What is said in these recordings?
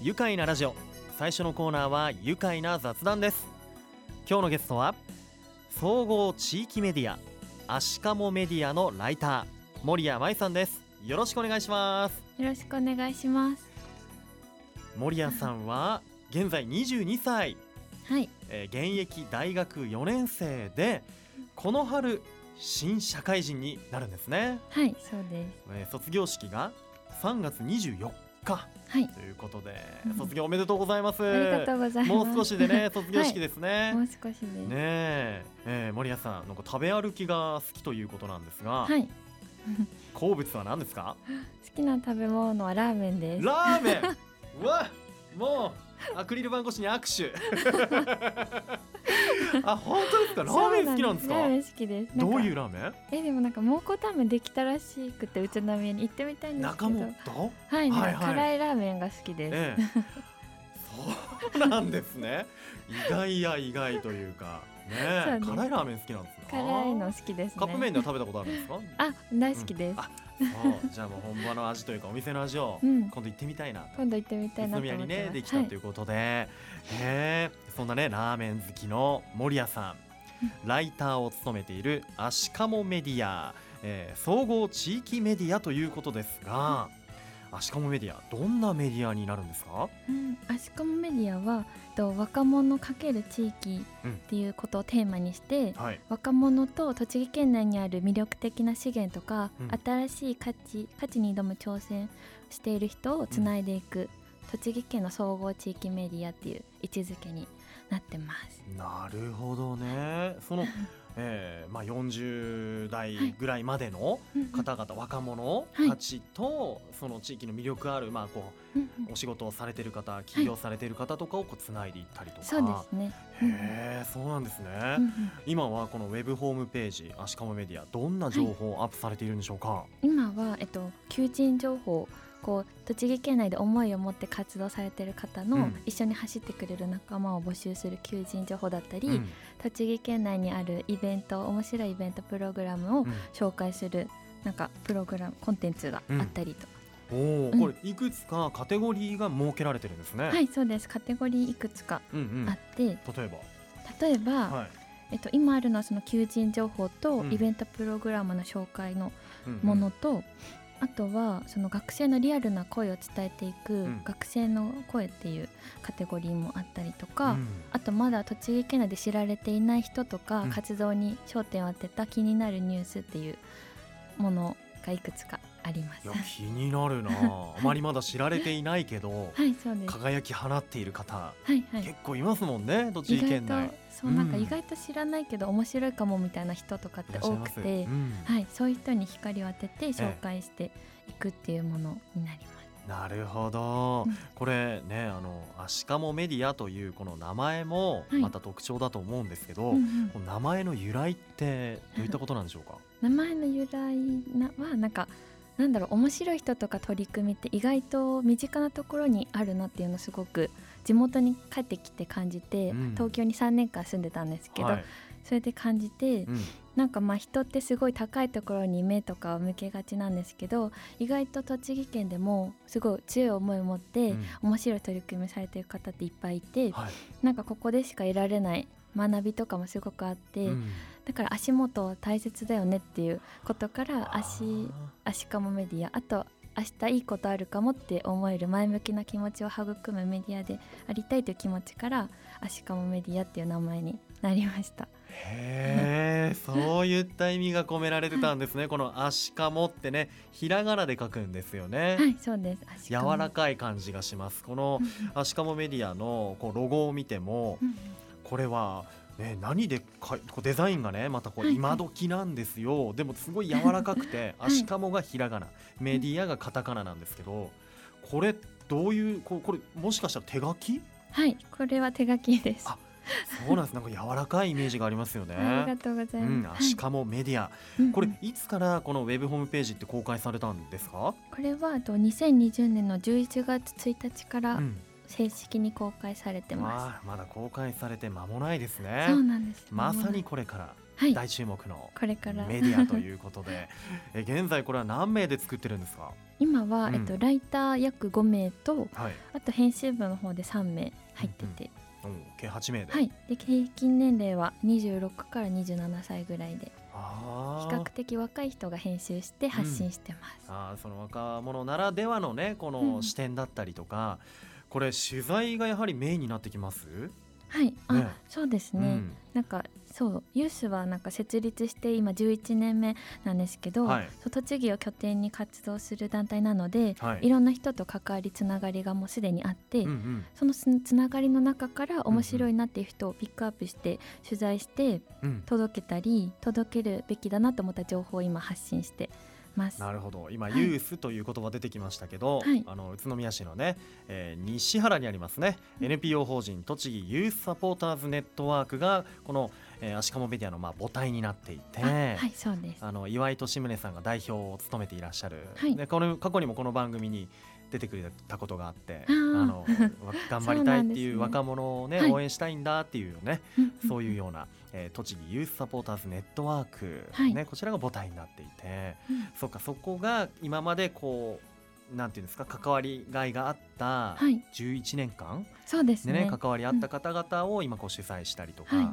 愉快なラジオ。最初のコーナーは愉快な雑談です。今日のゲストは総合地域メディアアシカモメディアのライター森谷舞さんです。よろしくお願いします。よろしくお願いします。森谷さんは現在22歳、はい。えー現役大学4年生でこの春新社会人になるんですね、はいそうです。えー卒業式が3月24日はい。ということでうん。卒業おめでとうございます。ありがとうございます。もう少しでね卒業式ですね、もう少しで。す、ねえ。えー森谷さんなんか食べ歩きが好きということなんですが、はい。好物は何ですか？好きな食べ物はラーメンです。ラーメン。うわもうアクリル板越しに握手。あ本当ですか？ラーメン好きなんですか？ラーメン好きです。どかういうラーメン？えでもなんか蒙古タンメンできたらしくて宇都宮に行ってみたいんですけ中ど本はい、はいはい。辛いラーメンが好きです、ええ。そうなんですね。意外や意外というかね。辛いラーメン好きなんですね。辛いの好きですね。カップ麺では食べたことあるんですか？あ大好きです、うじゃあもう本場の味というかお店の味を うん。今度行ってみたいなと。今度行ってみたい宇都なと思ってます。宮にねできたということで、へえそんなねラーメン好きの守谷さん。ライターを務めているアシカモメディア、えー総合地域メディアということですが、アシカモメディアどんなメディアになるんですか？うん、アシカモメディアはと若者×地域っていうことをテーマにして、はい。若者と栃木県内にある魅力的な資源とか、うん。新しい価値価値に挑む挑戦している人をつないでいく、栃木県の総合地域メディアっていう位置づけになってます。なるほどね。その、えーまあ、40代ぐらいまでの方々、若者たちと、その地域の魅力ある、まあ、こうんうん。うお仕事をされてる方起業されてる方とかをこうつないでいったりとか、そうですね。へえそうなんですね、うんうん。今はこのウェブホームページアシカモメディアどんな情報をアップされているんでしょうか、今は、えっと、求人情報こう栃木県内で思いを持って活動されてる方の、うん。一緒に走ってくれる仲間を募集する求人情報だったり、うん栃木県内にあるイベント面白いイベントプログラムをうん。紹介するなんかプログラムコンテンツがあったりと。か、おお、うん。これいくつかカテゴリーが設けられてるんですね。はいそうです。カテゴリーいくつかうんうん。あって、例え例えば、ば、はい。えっと、今あるのはその求人情報とうん。イベントプログラムの紹介のうんうん。ものと、あとはその学生のリアルな声を伝えていく、ん学生の声っていうカテゴリーもあったりとか、うんあとまだ栃木県内で知られていない人とか、うん活動に焦点を当てた気になるニュースっていうものがいくつかあります。いや気になるなあ。あまりまだ知られていないけど、はい。輝き放っている方、はいはい。結構いますもんね。栃木県内と。そうなんかうん。意外と知らないけど面白いかもみたいな人とかって多くて、うん。はいそういう人に光を当てて紹介していくっていうものになります。なるほど、うん。これねあのアシカモメディアというこの名前もはい。また特徴だと思うんですけど、うんうん。この名前の由来ってどういったことなんでしょうか？名前の由来なはなんかなんだろう面白い人とか取り組みって意外と身近なところにあるなっていうのをすごく地元に帰ってきて感じて、うん。東京に3年間住んでたんですけど、はい。それで感じて、うん。なんかまあ人ってすごい高いところに目とかを向けがちなんですけど意外と栃木県でもすごい強い思いを持って、うん。面白い取り組みされてる方っていっぱいいて、はい。なんかここでしか得られない学びとかもすごくあって、うん。だから足元は大切だよねっていうことからあ足ー足かもメディアあと明日いいことあるかもって思える前向きな気持ちを育むメディアでありたいという気持ちから足かもメディアっていう名前になりました。へえ そういった意味が込められてたんですね、このアシカモってねひらがなで書くんですよね、はいそうです。柔らかい感じがします。このアシカモメディアのこうロゴを見てもこれはね、何でかいこうデザインがねまたこうはいはい今時なんですよ、でもすごい柔らかくて、はいアシカモがひらがなメディアがカタカナなんですけどこれどういうこうこれもしかしたら手書き？はいこれは手書きです。あそうなんですなんか柔らかいイメージがありますよね。ありがとうございうん、ます。アシカモメディア、はいこれうんうんいつからこのウェブホームページって公開されたんですか？これはあと2020年の11月1日からうん、正式に公開されてままあまだ公開されて間もないですす。ね。そうなんです。まさにこれからはい。大注目のこれから。メディアということで、え現在これは何名で作ってるんですか？今は、うん。えっと、ライター約5名とはい。あと編集部の方で3名入ってて、お計8名で、はい、で平均年齢は26から27歳ぐらいで比較的若い人が編集して発信してます。あーその若者ならではのねこうん。の視点だったりとか、これ取材がやはりメインになってきます？はい、あ、ね。そうですね。うん。なんかそうユースはなんか設立して今11年目なんですけど、はい。栃木を拠点に活動する団体なので、はい。いろんな人と関わりつながりがもうすでにあって、うんうん。そのつつながりの中から面白いなっていう人をピックアップして取材してうん。届けたり届けるべきだなと思った情報を今発信してます。なるほど。今、はい。ユースという言葉出てきましたけど、はい。あの宇都宮市のね、えー西原にありますね、NPO 法人栃木ユースサポーターズネットワークがこの、えー、足利メディアのまあ母体になっていて、あはいそうです。あの岩井俊宗さんが代表を務めていらっしゃる、はい。でこの過去にもこの番組に出てくれたことがあってあー。のわ 頑張りたいっていう若者をねはい。応援したいんだっていうね、うん。そういうような、えー栃木ユースサポーターズネットワーク、はい。ね、こちらが母体になっていて、うん。そっかそこが今までこうなんていうんですか関わりがいがあったはい。11年間そうですね。でね関わりあった方々を今こう主催したりとか、はい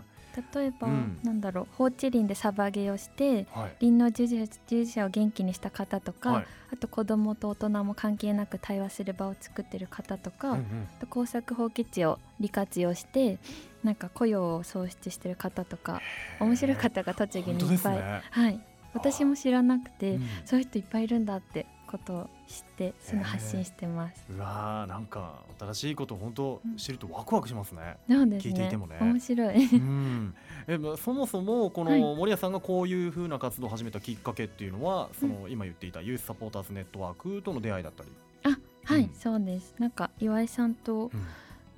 例えば、うん。なんだろう放置林でサバゲーをしてはい。林の従事者を元気にした方とか、はい。あと子どもと大人も関係なく対話する場を作ってる方とか、うんうん。あと耕作放棄地を利活用してなんか雇用を創出してる方とか面白い方が栃木にいっぱい、ね。はい。私も知らなくて、うん。そういう人いっぱいいるんだってことを知ってその発信してます。うわーなんか新しいこと本当知るとワクワクしますね。そうですね。聞いていてもね。面白い。うん、えまそもそもこはい。の森谷さんがこういう風な活動を始めたきっかけっていうのは、その今言っていたユースサポーターズネットワークとの出会いだったり、あはい、うん。そうです。なんか岩井さんとうん。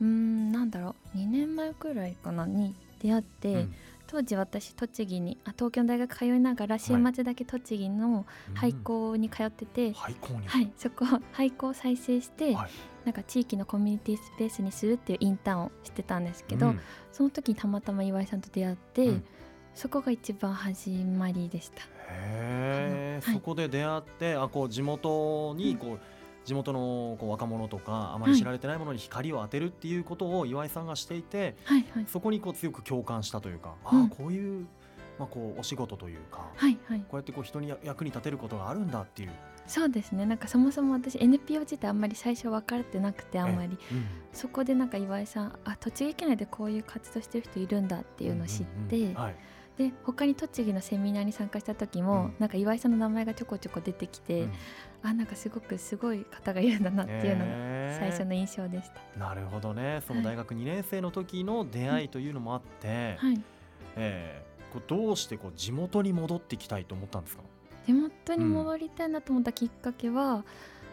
うーんなんだろう。2年前くらいかなに出会って、うん当時私栃木にあ東京の大学通いながら週末だけ栃木の廃校に通ってて、廃校に、はい、そこ廃校を再生して、はい。なんか地域のコミュニティスペースにするっていうインターンをしてたんですけど、うん。その時にたまたま岩井さんと出会って、うん。そこが一番始まりでした。へー。はい。そこで出会ってあこう地元にこう、地元のこう若者とかあまり知られてないものに光を当てるっていうことを岩井さんがしていて、はいはい。そこにこう強く共感したというか、うん。ああこういう、まあ、こうお仕事というか、はいはい。こうやってこう人にや役に立てることがあるんだっていう。そうですね。なんかそもそも私 NPO 自体あんまり最初分かってなくてあんまり。ええうん。そこでなんか岩井さんあ栃木県内でこういう活動してる人いるんだっていうのを知って、うんうんうん。はいで他に栃木のセミナーに参加した時も、うん。なんか岩井さんの名前がちょこちょこ出てきて、うん。あなんかすごくすごい方がいるんだなっていうのが最初の印象でした。なるほどね。その大学2年生の時の出会いというのもあって、はい、えーこうどうしてこう地元に戻ってきたいと思ったんですか？地元に戻りたいなと思ったきっかけは、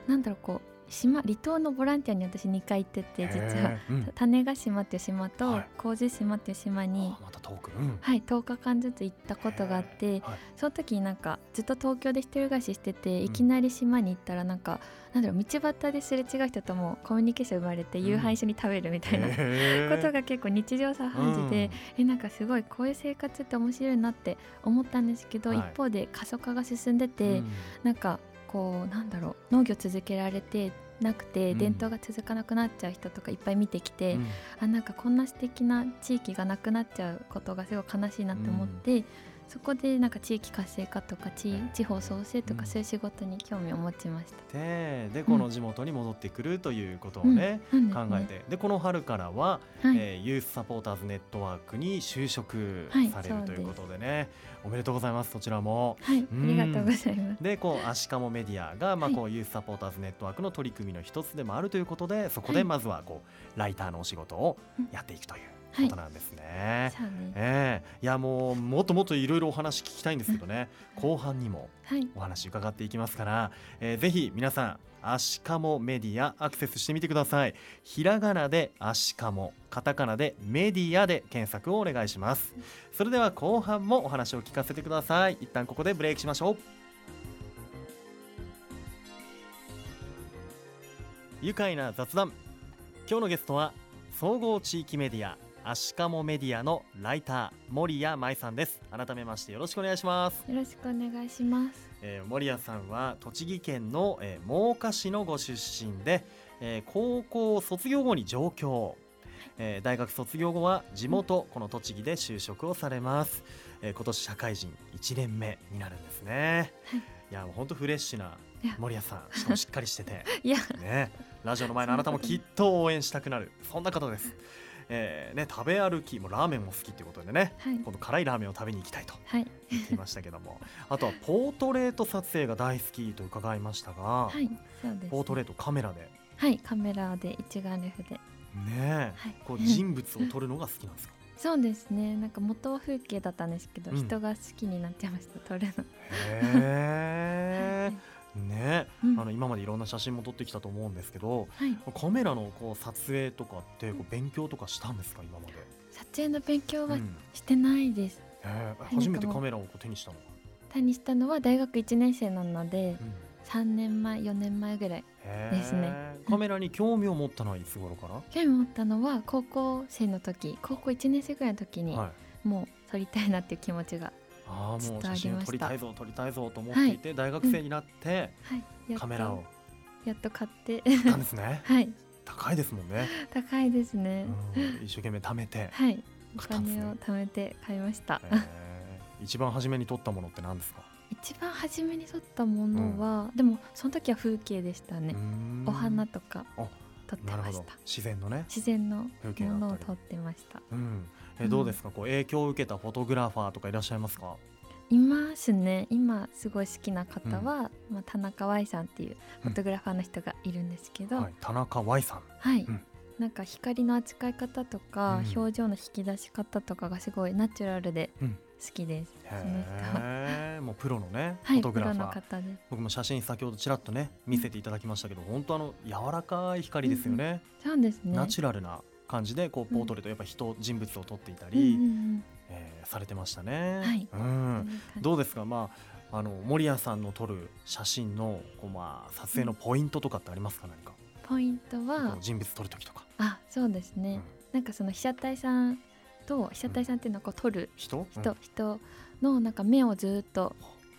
なんだろうこう島離島のボランティアに私2回行ってて実は。うん。種子島っていう島とはい。神津島っていう島に、あまた遠く、うん。はい、10日間ずつ行ったことがあってはい。その時になんかずっと東京で一人暮らししててん。いきなり島に行ったらなんか、なんだろう道端ですれ違う人ともコミュニケーション生まれてん。夕飯一緒に食べるみたいなことが結構日常茶飯事で、えなんかすごいこういう生活って面白いなって思ったんですけど、はい。一方で過疎化が進んでて、うん。なんかこうなんだろう農業続けられてなくて、うん。伝統が続かなくなっちゃう人とかいっぱい見てきて、うん。あなんかこんな素敵な地域がなくなっちゃうことがすごい悲しいなって思って、そこでなんか地域活性化とか地地方創生とうん。かそういう仕事に興味を持ちました。ででこの地元に戻ってくるということをね、うん。考えて。でこの春からは、はい、えーユースサポーターズネットワークに就職はいされるということでね、おめでとうございますそちらも。はい、ん。ありがとうございます。でこうアシカモメディアが、まあ、はい。こうユースサポーターズネットワークの取り組みの一つでもあるということでそこではい。まずはこうライターのお仕事をやっていくという。はいことなんですね。そうです。ええ。いやもうもっともっといろいろお話聞きたいんですけどね。後半にもはい、お話伺っていきますから、えーぜひ皆さんアシカモメディアアクセスしてみてください。ひらがなでアシカモカタカナでメディアで検索をお願いします。それでは後半もお話を聞かせてください。一旦ここでブレイクしましょう。愉快な雑談。今日のゲストは総合地域メディアアシカモメディアのライター森谷舞さんです。改めましてよろしくお願いします、よろしくお願いします。えー、森谷さんは栃木県の、えー、真岡市のご出身で、えー、高校卒業後に上京、えー、大学卒業後は地元この栃木で就職をされます、えー、今年社会人1年目になるんですね、はい。いやもう本当フレッシュな森谷さん。しかもしっかりしてて。いや。ね。ラジオの前のあなたもきっと応援したくなる。そんな方です、えーね、食べ歩きもうラーメンも好きっていうことでねはい。今度辛いラーメンを食べに行きたいとはい。言っていましたけども。あとはポートレート撮影が大好きと伺いましたが、はいそうですポートレートカメラで。はいカメラで一眼レフで。ねえ、はい。こう人物を撮るのが好きなんですか？そうですね。なんか元は風景だったんですけど、うん。人が好きになっちゃいました撮るの。へえ ね。え、うん。あの今までいろんな写真も撮ってきたと思うんですけどはい。カメラのこう撮影とかってこう勉強とかしたんですか？今まで、撮影の勉強はうん。してないです、へえはい初めてカメラをこう手にしたのは、手にしたのは大学1年生なのでうん。3年前4年前ぐらいですね。カメラに興味を持ったのはいつ頃か興味持ったのは高校生の時高校1年生ぐらいの時にな、はい、もう撮りたいなっていう気持ちがああもう写真を撮りたたいぞ撮りたいぞと思っていて、大学生になってはい。やっとカメラを。やっと買って。買ったんですね。はい。高いですもんね、高いですね、うん、一生懸命貯めて、はい。お金を貯めて買いました、へえ一番初めに撮ったものって何ですか、一番初めに撮ったものは、でもその時は風景でしたね。うー、ん。お花とかあ撮ってました。自然のね、自然の風景だものを撮ってました。うん、えうん。どうですか？こう影響を受けたフォトグラファーとかいらっしゃいますか？いますね。今すごい好きな方は、まあ、田中 Y さんっていうフォトグラファーの人がいるんですけど、はい、田中 Y さん。はい、うん。なんか光の扱い方とか、うん。表情の引き出し方とかがすごいナチュラルでうん。好きです、その人。もうプロのね、はいフォトグラファー。の方で僕も写真先ほどちらっとね見せていただきましたけど、本当あの柔らかい光ですよね、そうですね。ナチュラルな感じでこうポートレート、やっぱ人人物を撮っていたうんり、うんうん。えーされてましたね。はい。うん、どうですか、まあ、あの森谷さんの撮る写真のこう、まあ、撮影のポイントとかってありますか？何か。ポイントこはう人物撮る時とか、あそうですね、なんかその被写体さんと被写体さんっていうのはこう撮る人人、人のなんか目をずっと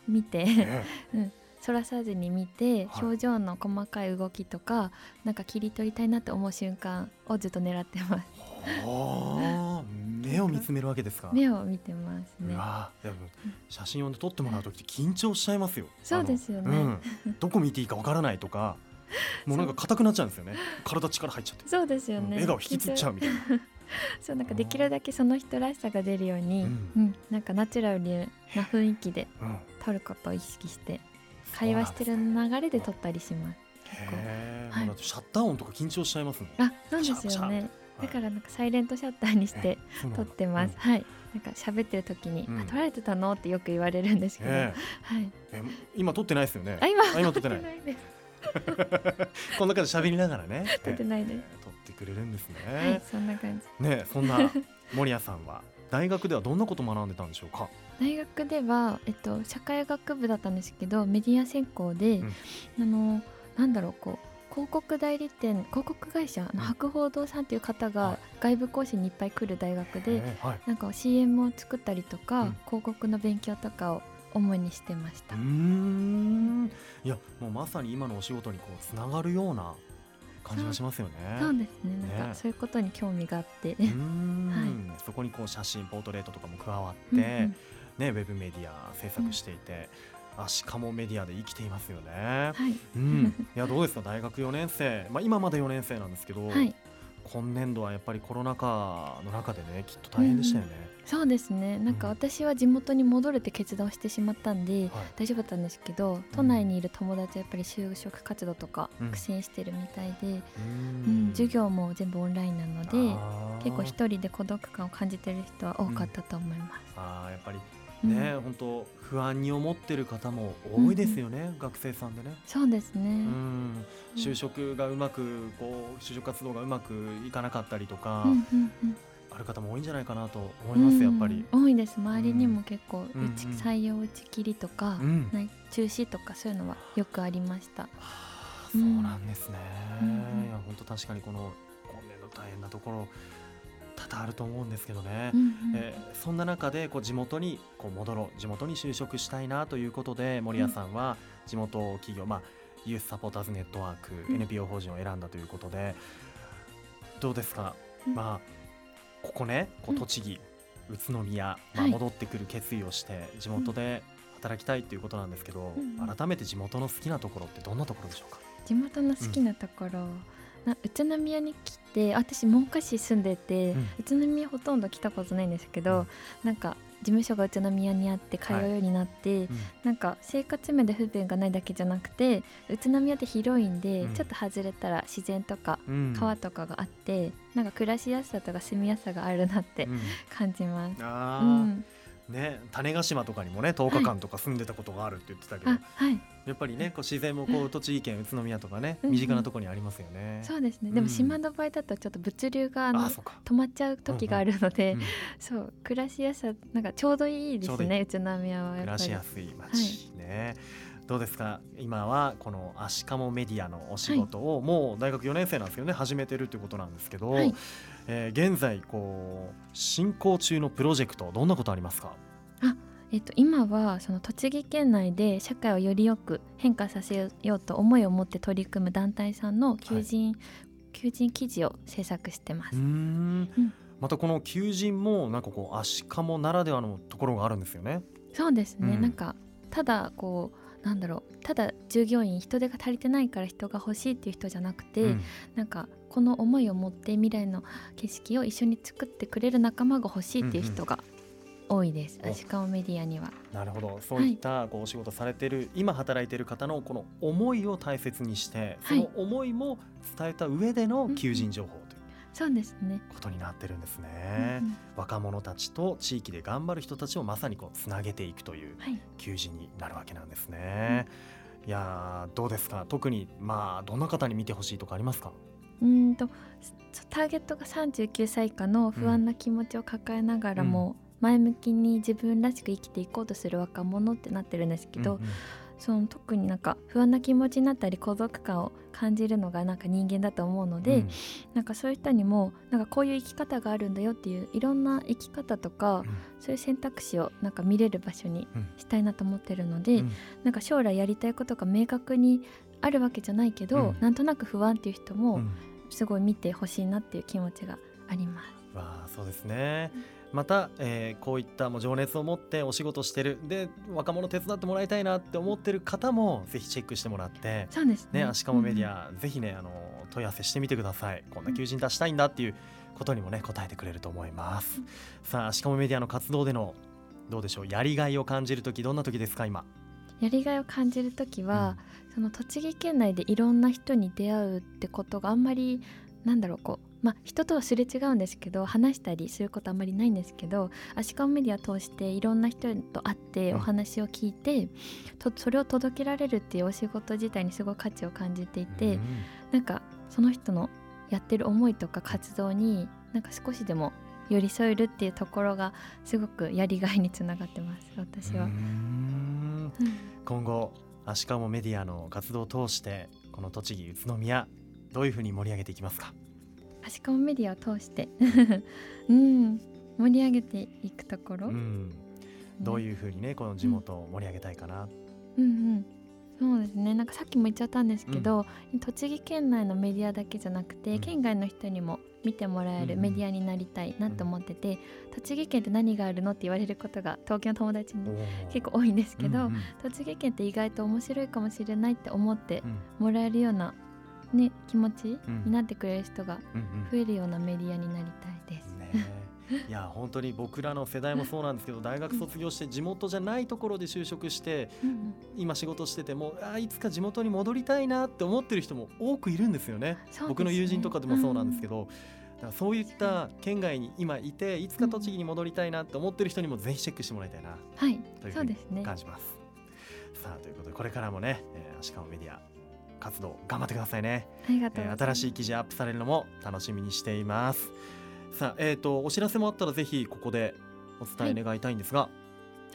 見て、うん。えそらさずに見て、はい表情の細かい動きとかなんか切り取りたいなって思う瞬間をずっと狙ってます目を見つめるわけですか。目を見てますね写真を撮ってもらう時って緊張しちゃいますよ。そうですよねうん、どこ見ていいかわからないとか、もうなんか硬くなっちゃうんですよね。体力入っちゃって。そうですよね、うん笑顔引きつっちゃうみたいな。そうなんかできるだけその人らしさが出るように、ううんんなんかナチュラルな雰囲気でうん、撮ることを意識して会話してる流れで撮ったりします。へえ、はい。シャッター音とか緊張しちゃいますもん。あそうですよね。はいだからなんかサイレントシャッターにして撮ってます、うん。はい。なんか喋ってる時に、うん。あ撮られてたの？ってよく言われるんですけど、えはい。ええ今撮ってないですよね。あ今今撮ってない。です。この中で喋りながらね。撮ってないです。ええ撮ってくれるんですはいね。そんな感じ。ねそんな森谷さんは大学ではどんなことを学んでたんでしょうか？大学では、えっと、社会学部だったんですけどメディア専攻で、うん。あのなんだろうこう広告代理店広告会社のん。博報堂さんという方はい。が外部講師にいっぱい来る大学で、ええはい。なんか CM を作ったりとか、うん。広告の勉強とかを主にしてました。うー。ん。いやもうまさに今のお仕事にこうつながるような感じがしますよね。そうですね。なんね。かそういうことに興味があって、うーん、そこにこう写真ポートレートとかも加わって、うんうんね、ウェブメディア制作していて、あしかもメディアで生きていますよね。はい、うん、いやどうですか？大学4年生、まあ、今まで4年生なんですけど、はい、今年度はやっぱりコロナ禍の中でねきっと大変でしたよね。そうですね。なんかうん。私は地元に戻るって決断をしてしまったんで、はい。大丈夫だったんですけど都内にいる友達はやっぱり就職活動とかうん。苦戦してるみたいで、ううん。授業も全部オンラインなので結構一人で孤独感を感じてる人は多かったと思います。あーやっぱりうんね、本当不安に思ってる方も多いですよね、学生さんでね。そうですね、うん、就職がうまくこう就職活動がうまくいかなかったりとか、うんうんうん。ある方も多いんじゃないかなと思います、やっぱり。うん。多いです。周りにも結構ううんちうん。採用打ち切りとか、うん。ない中止とかそういうのはよくありました。はあそうなんですね。うんうん。いや本当確かにこの今年度大変なところ々あると思うんですけどね、うんうん。えーそんな中でこう地元にこう戻ろう地元に就職したいなということで守屋さんは地元企業、まあ、ユースサポーターズネットワーク、うん。NPO 法人を選んだということでどうですか、うん。まあここねこううん。栃木、宇都宮、まあ、はい。戻ってくる決意をして地元で働きたいということなんですけど、うんうん。改めて地元の好きなところってどんなところでしょうか、地元の好きなところ、な宇都宮に来て私真岡市住んでて、うん。宇都宮ほとんど来たことないんですけど、なんか事務所が宇都宮にあって通うようになって、うん。なんか生活面で不便がないだけじゃなくて宇都宮って広いんで、うん。ちょっと外れたら自然とかうん。川とかがあって、なんか暮らしやすさとか住みやすさがあるなってうん。感じます。うん、ね、種子島とかにもね10日間とか住んでたことがあるって言ってたけど、あはい。やっぱりねこう自然もこう栃木県宇都宮とかねうん。うん。身近なところにありますよね。そうですね、うん。でも島の場合だとちょっと物流があのうか、止まっちゃう時があるので、うんそう暮らしやすさなんかちょうどいいですね宇都宮はやっぱり。暮らしやすい街、ね。どうですか？今はこのアシカモメディアのお仕事をもう大学4年生なんですけどね始めてるということなんですけど、はいえー現在こう進行中のプロジェクトどんなことありますか？えっと、今はその栃木県内で社会をよりよく変化させようと思いを持って取り組む団体さんの求人、求人記事を制作してます。うーん。うん。またこの求人もなんかこうアシカモならではのところがあるんですよね。そうですね、うん。なんかただこうなんだろう。ただ従業員人手が足りてないから人が欲しいっていう人じゃなくて、うん。なんかこの思いを持って未来の景色を一緒に作ってくれる仲間が欲しいっていう人が多いです、おアシカオメディアには。なるほど。そういったこうお仕事されてる、今働いてる方のこの思いを大切にしてそはい。の思いも伝えた上での求人情報というそうですね、ことになってるんですね。うんうん。若者たちと地域で頑張る人たちをまさにこうつなげていくというはい。求人になるわけなんですね。いやーどうですか？特にまあどんな方に見てほしいとかありますか？うーんとすターゲットが39歳以下の不安な気持ちを抱えながらも、前向きに自分らしく生きていこうとする若者ってなってるんですけど、うんうんその特になんか不安な気持ちになったり孤独感を感じるのがなんか人間だと思うので、うん。なんかそういう人にもなんかこういう生き方があるんだよっていういろんな生き方とか、そういう選択肢をなんか見れる場所にうん。したいなと思ってるので、うん。なんか将来やりたいことが明確にあるわけじゃないけど、うん。なんとなく不安っていう人うもん。すごい見てほしいなっていう気持ちがあります。わあそうですね。また、えーこういったもう情熱を持ってお仕事してる。で若者手伝ってもらいたいなって思ってる方もぜひチェックしてもらって、そうですね。ね、アシカモメディア、ぜひねあの問い合わせしてみてください。こんな求人出したいんだっていうことにもね答えてくれると思います、うん。さあアシカモメディアの活動でのどうでしょうやりがいを感じる時どんな時ですか今？やりがいを感じる時は、その栃木県内でいろんな人に出会うってことがあんまりなんだろうこうまあ人とはすれ違うんですけど話したりすることあんまりないんですけどアシカオメディア通していろんな人と会ってうん。お話を聞いて、とそれを届けられるっていうお仕事自体にすごい価値を感じていて、うん。なんかその人のやってる思いとか活動になんか少しでも寄り添えるっていうところがすごくやりがいにつながってます私は。うん今後アシカモメディアの活動を通してこの栃木宇都宮どういうふうに盛り上げていきますか？アシカオメディアを通して？うん。盛り上げていくところ、うん、どういうふうにねこの地元を盛り上げたいかな、うん。うんそうですね。なんかさっきも言っちゃったんですけど、栃木県内のメディアだけじゃなくて、うん。県外の人にも見てもらえるメディアになりたいなと思ってて、栃木県って何があるのって言われることが東京の友達に結構多いんですけど、栃木県って意外と面白いかもしれないって思ってうん。もらえるような、ね、気持ちうんになってくれる人が増えるようなメディアになりたいです。ねえいや本当に僕らの世代もそうなんですけど大学卒業して地元じゃないところで就職して今仕事しててもあいつか地元に戻りたいなって思ってる人も多くいるんですよね。ね。僕の友人とかでもそうなんですけど、だからそういった県外に今いていつか栃木に戻りたいなって思ってる人にもぜひチェックしてもらいたいなはい。というふうにそうですね。感じます。さあということでこれからもね、えー、足利メディア活動頑張ってくださいね。ありがとうえーございます。新しい記事アップされるのも楽しみにしていますさあえっ、とお知らせもあったらぜひここでお伝え願いたいんですが、はい。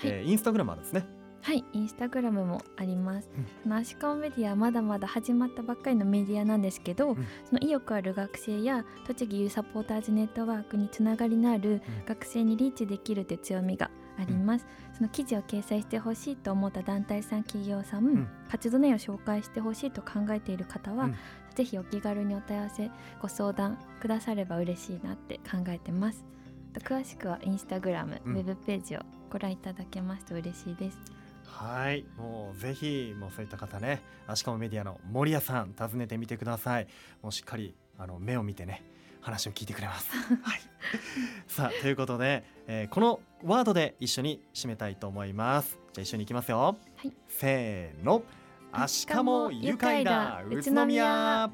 えーインスタグラムあるんですね。はいインスタグラムもあります、アシカモメディアはまだまだ始まったばっかりのメディアなんですけど、ん。その意欲ある学生や栃木ユーサポーターズネットワークにつながりのあるうん。学生にリーチできるという強みがあります、その記事を掲載してほしいと思った団体さん企業さん、ん。活動内容を紹介してほしいと考えている方は、うんぜひお気軽にお問い合わせご相談くだされば嬉しいなって考えてます。詳しくはインスタグラム、うん。ウェブページをご覧いただけますと嬉しいです。はいもうぜひもうそういった方ねアシカモメディアの森谷さん訪ねてみてください。もうしっかりあの目を見てね話を聞いてくれます。はい。さあということで、えーこのワードで一緒に締めたいと思います。じゃあ一緒に行きますよ、はい。せーのアシカモ愉快だ宇都宮。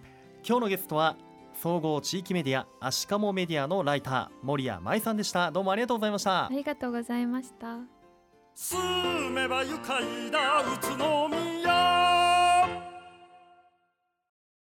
今日のゲストは総合地域メディアアシカモメディアのライター森谷舞さんでした。どうもありがとうございました。ありがとうございました。住めば愉快だ宇都宮